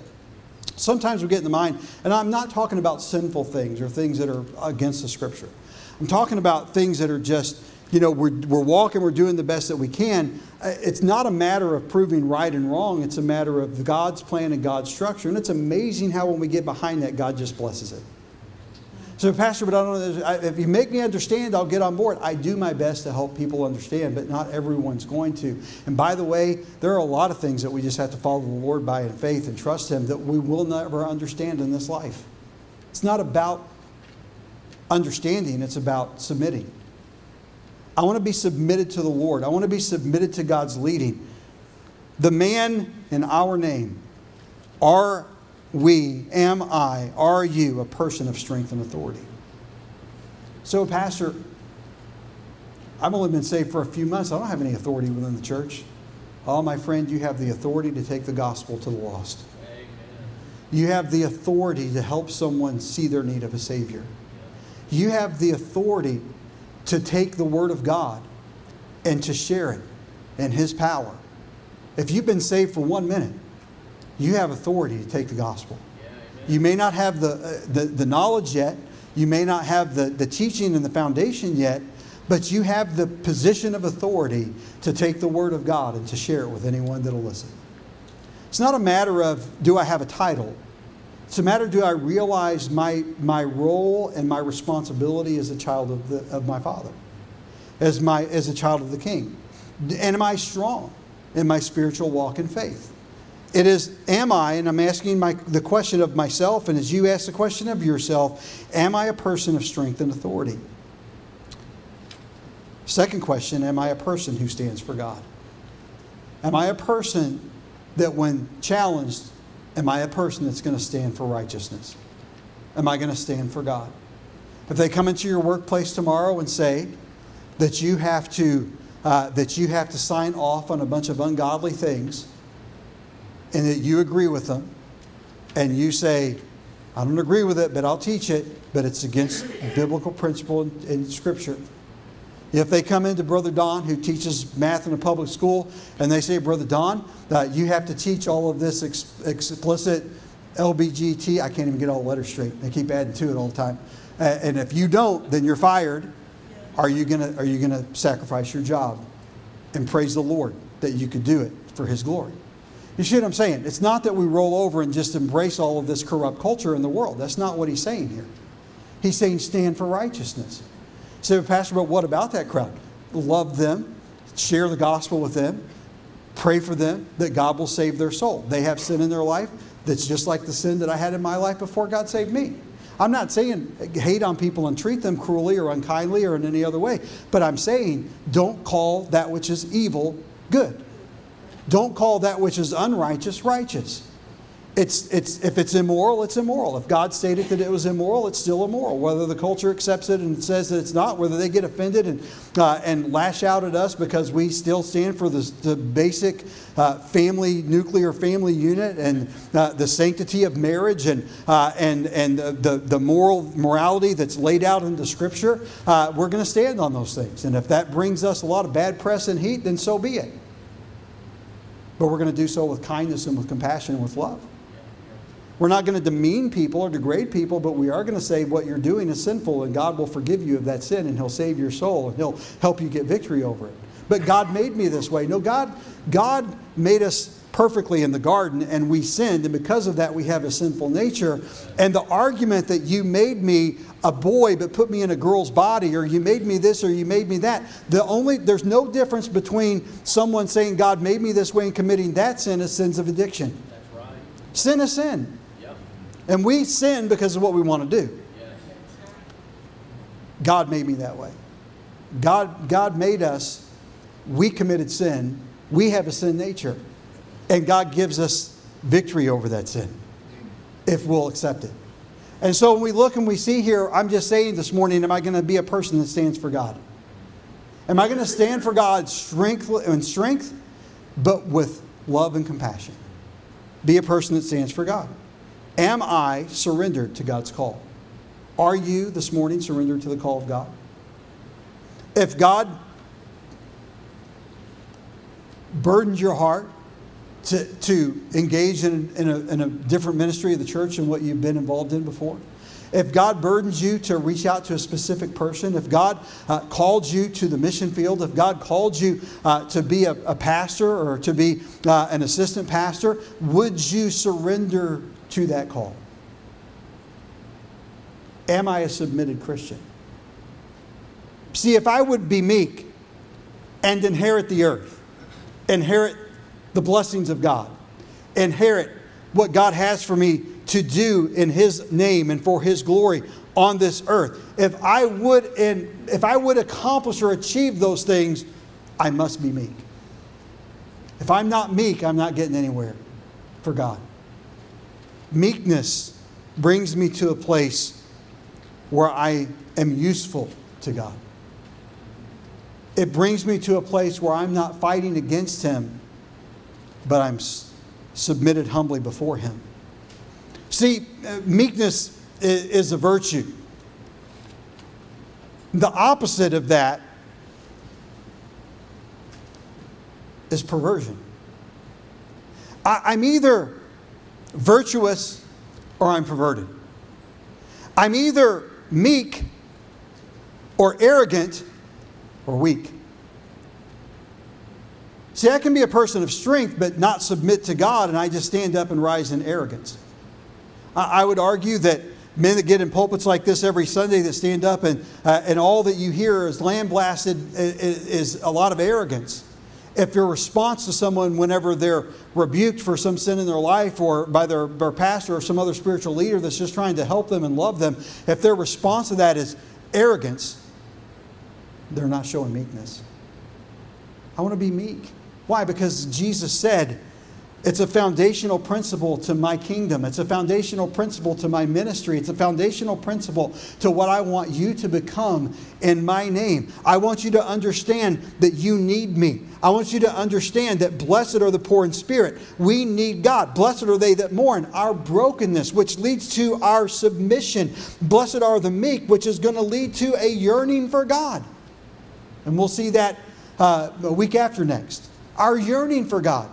Speaker 1: Sometimes we get in the mind, and I'm not talking about sinful things or things that are against the scripture. I'm talking about things that are just, you know, we're, we're walking, we're doing the best that we can. Uh, it's not a matter of proving right and wrong, it's a matter of God's plan and God's structure. And it's amazing how when we get behind that, God just blesses it. So, Pastor, but I don't know. If you make me understand, I'll get on board. I do my best to help people understand, but not everyone's going to. And by the way, there are a lot of things that we just have to follow the Lord by in faith and trust Him that we will never understand in this life. It's not about understanding, it's about submitting. I want to be submitted to the Lord, I want to be submitted to God's leading. The man in our name, our we, am I, are you a person of strength and authority? So, Pastor, I've only been saved for a few months. I don't have any authority within the church. Oh, my friend, you have the authority to take the gospel to the lost. Amen. You have the authority to help someone see their need of a Savior. You have the authority to take the Word of God and to share it in His power. If you've been saved for one minute, you have authority to take the gospel. You may not have the, uh, the, the, knowledge yet, you may not have the, the teaching and the foundation yet, but you have the position of authority to take the word of God and to share it with anyone that'll listen. It's not a matter of do I have a title. It's a matter do I realize my, my role and my responsibility as a child of, the, of my Father, as, my, as a child of the King. And am I strong in my spiritual walk in faith? It is, am I, and I'm asking my, the question of myself, and as you ask the question of yourself, am I a person of strength and authority? Second question, am I a person who stands for God? Am I a person that, when challenged, am I a person that's going to stand for righteousness? Am I going to stand for God? If they come into your workplace tomorrow and say that you have to, uh, that you have to sign off on a bunch of ungodly things, and that you agree with them and you say, I don't agree with it, but I'll teach it, but it's against biblical principle in, in Scripture. If they come into Brother Don, who teaches math in a public school, and they say, Brother Don, uh, you have to teach all of this ex- explicit LBGT, I can't even get all the letters straight. They keep adding to it all the time. Uh, and if you don't, then you're fired. Are you to are you going to sacrifice your job and praise the Lord that you could do it for His glory? You see what I'm saying? It's not that we roll over and just embrace all of this corrupt culture in the world. That's not what he's saying here. He's saying stand for righteousness. So, Pastor, but what about that crowd? Love them, share the gospel with them, pray for them that God will save their soul. They have sin in their life that's just like the sin that I had in my life before God saved me. I'm not saying hate on people and treat them cruelly or unkindly or in any other way, but I'm saying don't call that which is evil good. Don't call that which is unrighteous righteous. it's, it's, if it's immoral, it's immoral. If God stated that it was immoral, it's still immoral. Whether the culture accepts it and says that it's not, whether they get offended and, uh, and lash out at us because we still stand for the, basic uh, family, nuclear family unit and uh, the sanctity of marriage and, uh, and, and the, the moral morality that's laid out in the Scripture, uh, we're going to stand on those things. And if that brings us a lot of bad press and heat, then so be it. But we're going to do so with kindness and with compassion and with love. We're not going to demean people or degrade people, but we are going to say what you're doing is sinful and God will forgive you of that sin and He'll save your soul and He'll help you get victory over it. But God made me this way. No, God, God made us perfectly in the garden and we sinned, and because of that, we have a sinful nature. And the argument that you made me a boy but put me in a girl's body, or you made me this or you made me that, the only there's no difference between someone saying God made me this way and committing that sin as sins of addiction. That's right. Sin is sin. And we sin because of what we want to do. God made me that way. God, God made us, we committed sin, we have a sin nature. And God gives us victory over that sin if we'll accept it. And so when we look and we see here, I'm just saying this morning, am I going to be a person that stands for God? Am I going to stand for God strength and strength, but with love and compassion? Be a person that stands for God. Am I surrendered to God's call? Are you this morning surrendered to the call of God? If God burdens your heart to, to engage in, in, a, in a different ministry of the church than what you've been involved in before, if God burdens you to reach out to a specific person, if God uh, called you to the mission field, if God called you uh, to be a, a, pastor or to be uh, an assistant pastor, would you surrender to that call? Am I a submitted Christian? See, if I would be meek and inherit the earth, inherit the blessings of God, inherit what God has for me to do in His name and for His glory on this earth, if I would, if I would accomplish or achieve those things, I must be meek. If I'm not meek, I'm not getting anywhere for God. Meekness brings me to a place where I am useful to God. It brings me to a place where I'm not fighting against Him, but I'm submitted humbly before Him. See, uh, meekness is a virtue. The opposite of that is perversion. I'm either virtuous or I'm perverted. I'm either meek or arrogant or weak. See, I can be a person of strength but not submit to God, and I just stand up and rise in arrogance. I would argue that men that get in pulpits like this every Sunday that stand up and, uh, and all that you hear is lambasted is a lot of arrogance if your response to someone whenever they're rebuked for some sin in their life or by their, their pastor or some other spiritual leader that's just trying to help them and love them, if their response to that is arrogance, they're not showing meekness. I want to be meek. Why? Because Jesus said, it's a foundational principle to my kingdom. It's a foundational principle to my ministry. It's a foundational principle to what I want you to become in my name. I want you to understand that you need me. I want you to understand that blessed are the poor in spirit. We need God. Blessed are they that mourn our brokenness, which leads to our submission. Blessed are the meek, which is going to lead to a yearning for God. And we'll see that uh, a week after next. Our yearning for God.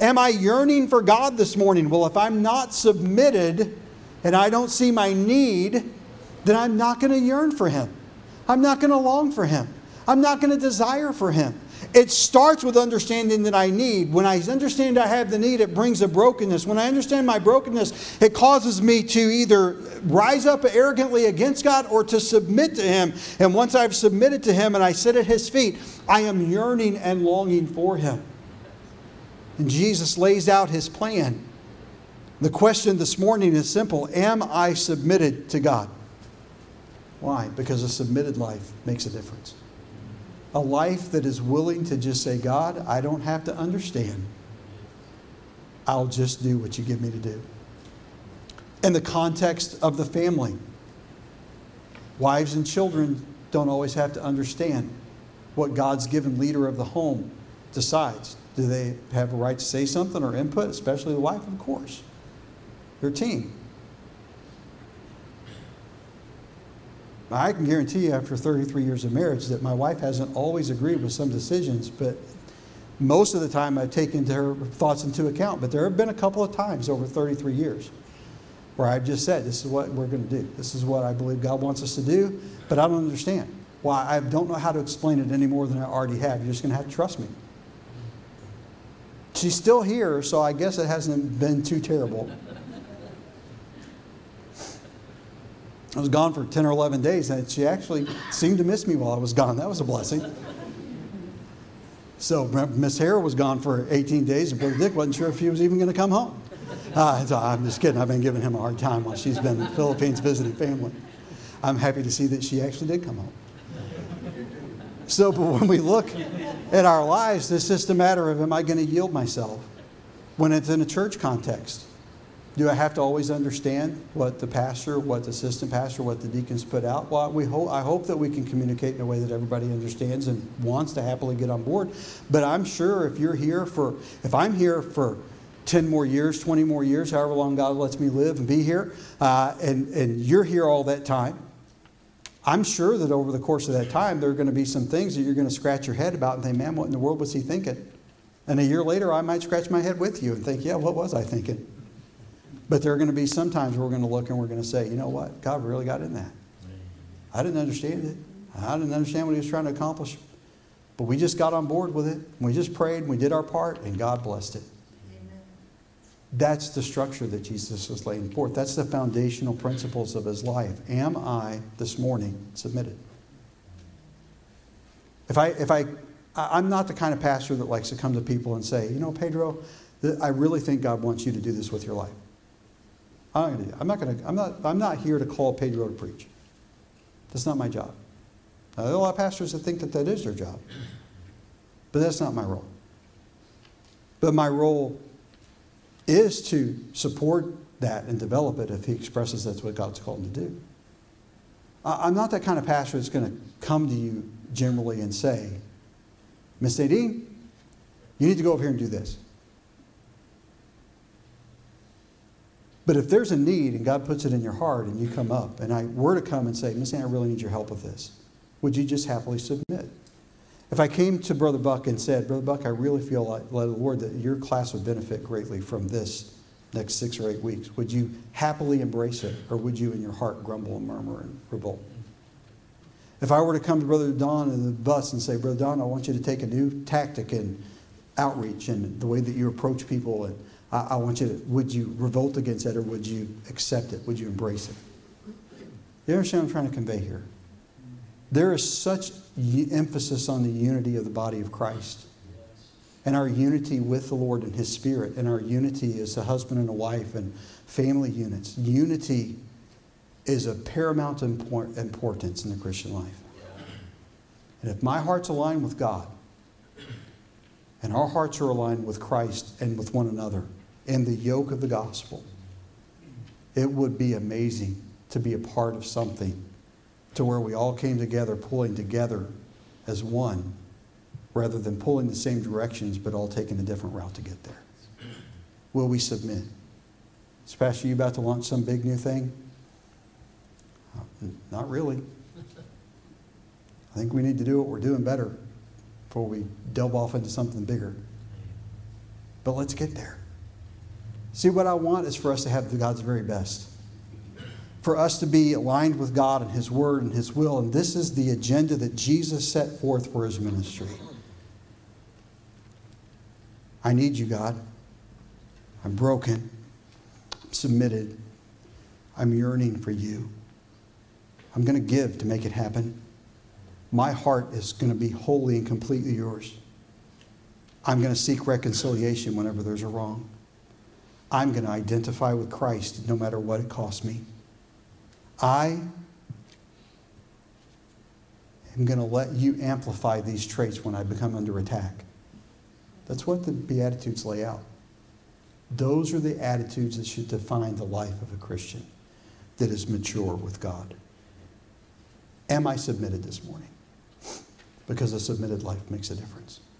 Speaker 1: Am I yearning for God this morning? Well, if I'm not submitted and I don't see my need, then I'm not going to yearn for Him. I'm not going to long for Him. I'm not going to desire for Him. It starts with understanding that I need. When I understand I have the need, it brings a brokenness. When I understand my brokenness, it causes me to either rise up arrogantly against God or to submit to Him. And once I've submitted to Him and I sit at His feet, I am yearning and longing for Him. And Jesus lays out his plan. The question this morning is simple Am I submitted to God? Why? Because a submitted life makes a difference. A life that is willing to just say, God, I don't have to understand. I'll just do what you give me to do. In the context of the family. Wives and children don't always have to understand what God's given leader of the home decides. Do they have a right to say something or input, especially the wife, of course? Their team. I can guarantee you, after 33 years of marriage, that my wife hasn't always agreed with some decisions, but most of the time I've taken her thoughts into account. But there have been a couple of times over 33 years where I've just said, This is what we're going to do. This is what I believe God wants us to do, but I don't understand. Why? I don't know how to explain it any more than I already have. You're just going to have to trust me. She's still here, so I guess it hasn't been too terrible. I was gone for 10 or 11 days, and she actually seemed to miss me while I was gone. That was a blessing. So Miss Hare was gone for 18 days, and Brother Dick wasn't sure if he was even going to come home. Uh, so I'm just kidding. I've been giving him a hard time while she's been in the Philippines visiting family. I'm happy to see that she actually did come home. So, but when we look at our lives, it's just a matter of am I going to yield myself when it's in a church context? Do I have to always understand what the pastor, what the assistant pastor, what the deacons put out? Well, we hope, I hope that we can communicate in a way that everybody understands and wants to happily get on board. But I'm sure if you're here for, if I'm here for 10 more years, 20 more years, however long God lets me live and be here, uh, and, and you're here all that time, I'm sure that over the course of that time, there are going to be some things that you're going to scratch your head about and think, man, what in the world was he thinking? And a year later, I might scratch my head with you and think, yeah, what was I thinking? But there are going to be some times we're going to look and we're going to say, you know what? God really got in that. I didn't understand it. I didn't understand what he was trying to accomplish. But we just got on board with it. We just prayed and we did our part, and God blessed it. Amen. That's the structure that Jesus is laying forth. That's the foundational principles of his life. Am I this morning submitted? If I, if I, I'm not the kind of pastor that likes to come to people and say, you know, Pedro, I really think God wants you to do this with your life. I'm not going to. I'm not. I'm not here to call Pedro to preach. That's not my job. Now, there are a lot of pastors that think that that is their job, but that's not my role. But my role is to support that and develop it if he expresses that's what God's called him to do. I'm not that kind of pastor that's going to come to you generally and say, Miss Nadine, you need to go over here and do this. But if there's a need and God puts it in your heart and you come up and I were to come and say, Miss Ann, I really need your help with this, would you just happily submit? If I came to Brother Buck and said, Brother Buck, I really feel like, like the Lord, that your class would benefit greatly from this next six or eight weeks, would you happily embrace it or would you in your heart grumble and murmur and revolt? If I were to come to Brother Don in the bus and say, Brother Don, I want you to take a new tactic in outreach and the way that you approach people and I, I want you to, would you revolt against that or would you accept it? Would you embrace it? You understand what I'm trying to convey here? There is such emphasis on the unity of the body of Christ and our unity with the Lord and His Spirit, and our unity as a husband and a wife and family units. Unity is of paramount importance in the Christian life. And if my heart's aligned with God, and our hearts are aligned with Christ and with one another, in the yoke of the gospel, it would be amazing to be a part of something to where we all came together, pulling together as one, rather than pulling the same directions but all taking a different route to get there. Will we submit? Is Pastor, you about to launch some big new thing? Uh, not really. I think we need to do what we're doing better before we delve off into something bigger. But let's get there. See, what I want is for us to have God's very best. For us to be aligned with God and His Word and His will. And this is the agenda that Jesus set forth for His ministry. I need you, God. I'm broken. I'm submitted. I'm yearning for you. I'm going to give to make it happen. My heart is going to be wholly and completely yours. I'm going to seek reconciliation whenever there's a wrong. I'm going to identify with Christ no matter what it costs me. I am going to let you amplify these traits when I become under attack. That's what the Beatitudes lay out. Those are the attitudes that should define the life of a Christian that is mature with God. Am I submitted this morning? Because a submitted life makes a difference.